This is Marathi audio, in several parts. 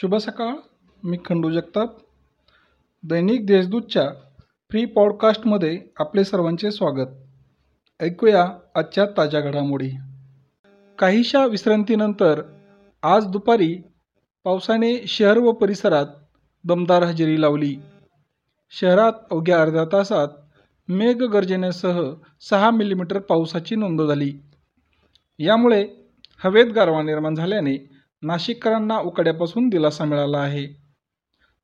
शुभ सकाळ मी खंडू जगताप. दैनिक देशदूतच्या फ्री पॉडकास्टमध्ये आपले सर्वांचे स्वागत. ऐकूया आजच्या ताज्या घडामोडी. काहीशा विश्रांतीनंतर आज दुपारी पावसाने शहर व परिसरात दमदार हजेरी लावली. शहरात अवघ्या अर्ध्या तासात मेघगर्जनेसह सहा मिलीमीटर पावसाची नोंद झाली. यामुळे हवेत गारवा निर्माण झाल्याने नाशिककरांना उकाड्यापासून दिलासा मिळाला आहे.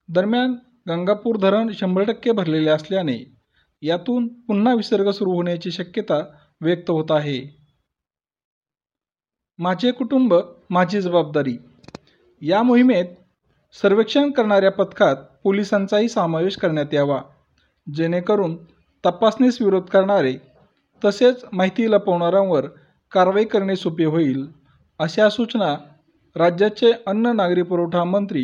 दरम्यान गंगापूर धरण शंभर टक्के भरलेले असल्याने यातून पुन्हा विसर्ग सुरू होण्याची शक्यता व्यक्त होत आहे. माझे कुटुंब माझी जबाबदारी. या मोहिमेत सर्वेक्षण करणाऱ्या पथकात पोलिसांचाही समावेश करण्यात यावा. जेणेकरून तपासणीस विरोध करणारे तसेच माहिती लपवणाऱ्यांवर कारवाई करणे सोपे होईल अशा सूचना राज्याचे अन्न नागरी पुरवठा मंत्री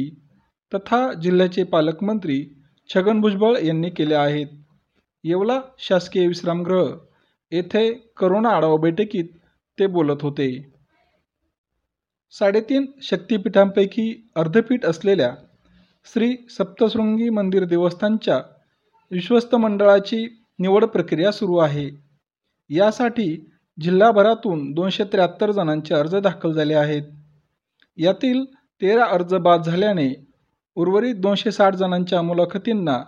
तथा जिल्ह्याचे पालकमंत्री छगन भुजबळ यांनी केले आहेत. येवला शासकीय विश्रामगृह येथे करोना आढावा बैठकीत ते बोलत होते. साडेतीन शक्तिपीठांपैकी अर्धपीठ असलेल्या श्री सप्तशृंगी मंदिर देवस्थानच्या विश्वस्त मंडळाची निवड प्रक्रिया सुरू आहे. यासाठी जिल्हाभरातून दोनशे त्र्याहत्तर जणांचे अर्ज दाखल झाले आहेत. यातील तेरा अर्ज बाद झाल्याने उर्वरित दोनशे साठ जणांच्या मुलाखतींना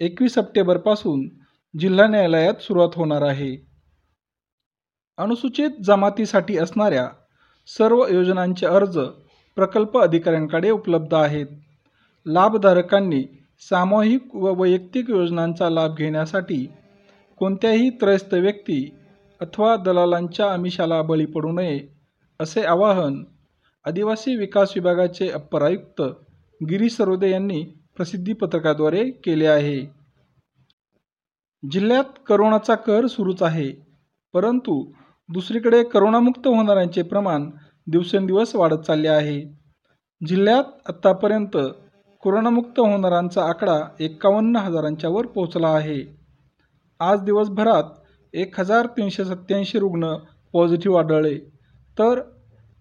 एकवीस सप्टेंबरपासून जिल्हा न्यायालयात सुरुवात होणार आहे. अनुसूचित जमातीसाठी असणाऱ्या सर्व योजनांचे अर्ज प्रकल्प अधिकाऱ्यांकडे उपलब्ध आहेत. लाभधारकांनी सामूहिक व वैयक्तिक योजनांचा लाभ घेण्यासाठी कोणत्याही त्रयस्थ व्यक्ती अथवा दलालांच्या आमिषाला बळी पडू नये असे आवाहन आदिवासी विकास विभागाचे अप्पर आयुक्त गिरीश सरोदे यांनी प्रसिद्धी पत्रकाद्वारे केले आहे. जिल्ह्यात करोनाचा कहर सुरूच आहे परंतु दुसरीकडे करोनामुक्त होणाऱ्यांचे प्रमाण दिवसेंदिवस वाढत चालले आहे. जिल्ह्यात आत्तापर्यंत कोरोनामुक्त होणाऱ्यांचा आकडा एक्कावन्न हजारांच्या वर पोहोचला आहे. आज दिवसभरात एक हजार तीनशे सत्त्याऐंशी रुग्ण पॉझिटिव्ह आढळले तर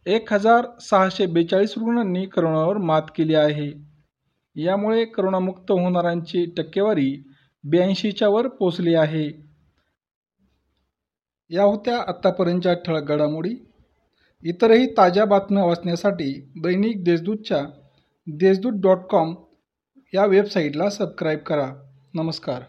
एक हजार सहाशे बेचाळीस रुग्णांनी करोनावर मात केली आहे. यामुळे करोनामुक्त होणाऱ्यांची टक्केवारी ब्याऐंशीच्या वर पोचली आहे. या होत्या आत्तापर्यंतच्या ठळक घडामोडी. इतरही ताज्या बातम्या वाचण्यासाठी दैनिक देशदूतच्या देशदूत डॉट कॉम या वेबसाईटला सबस्क्राईब करा. नमस्कार.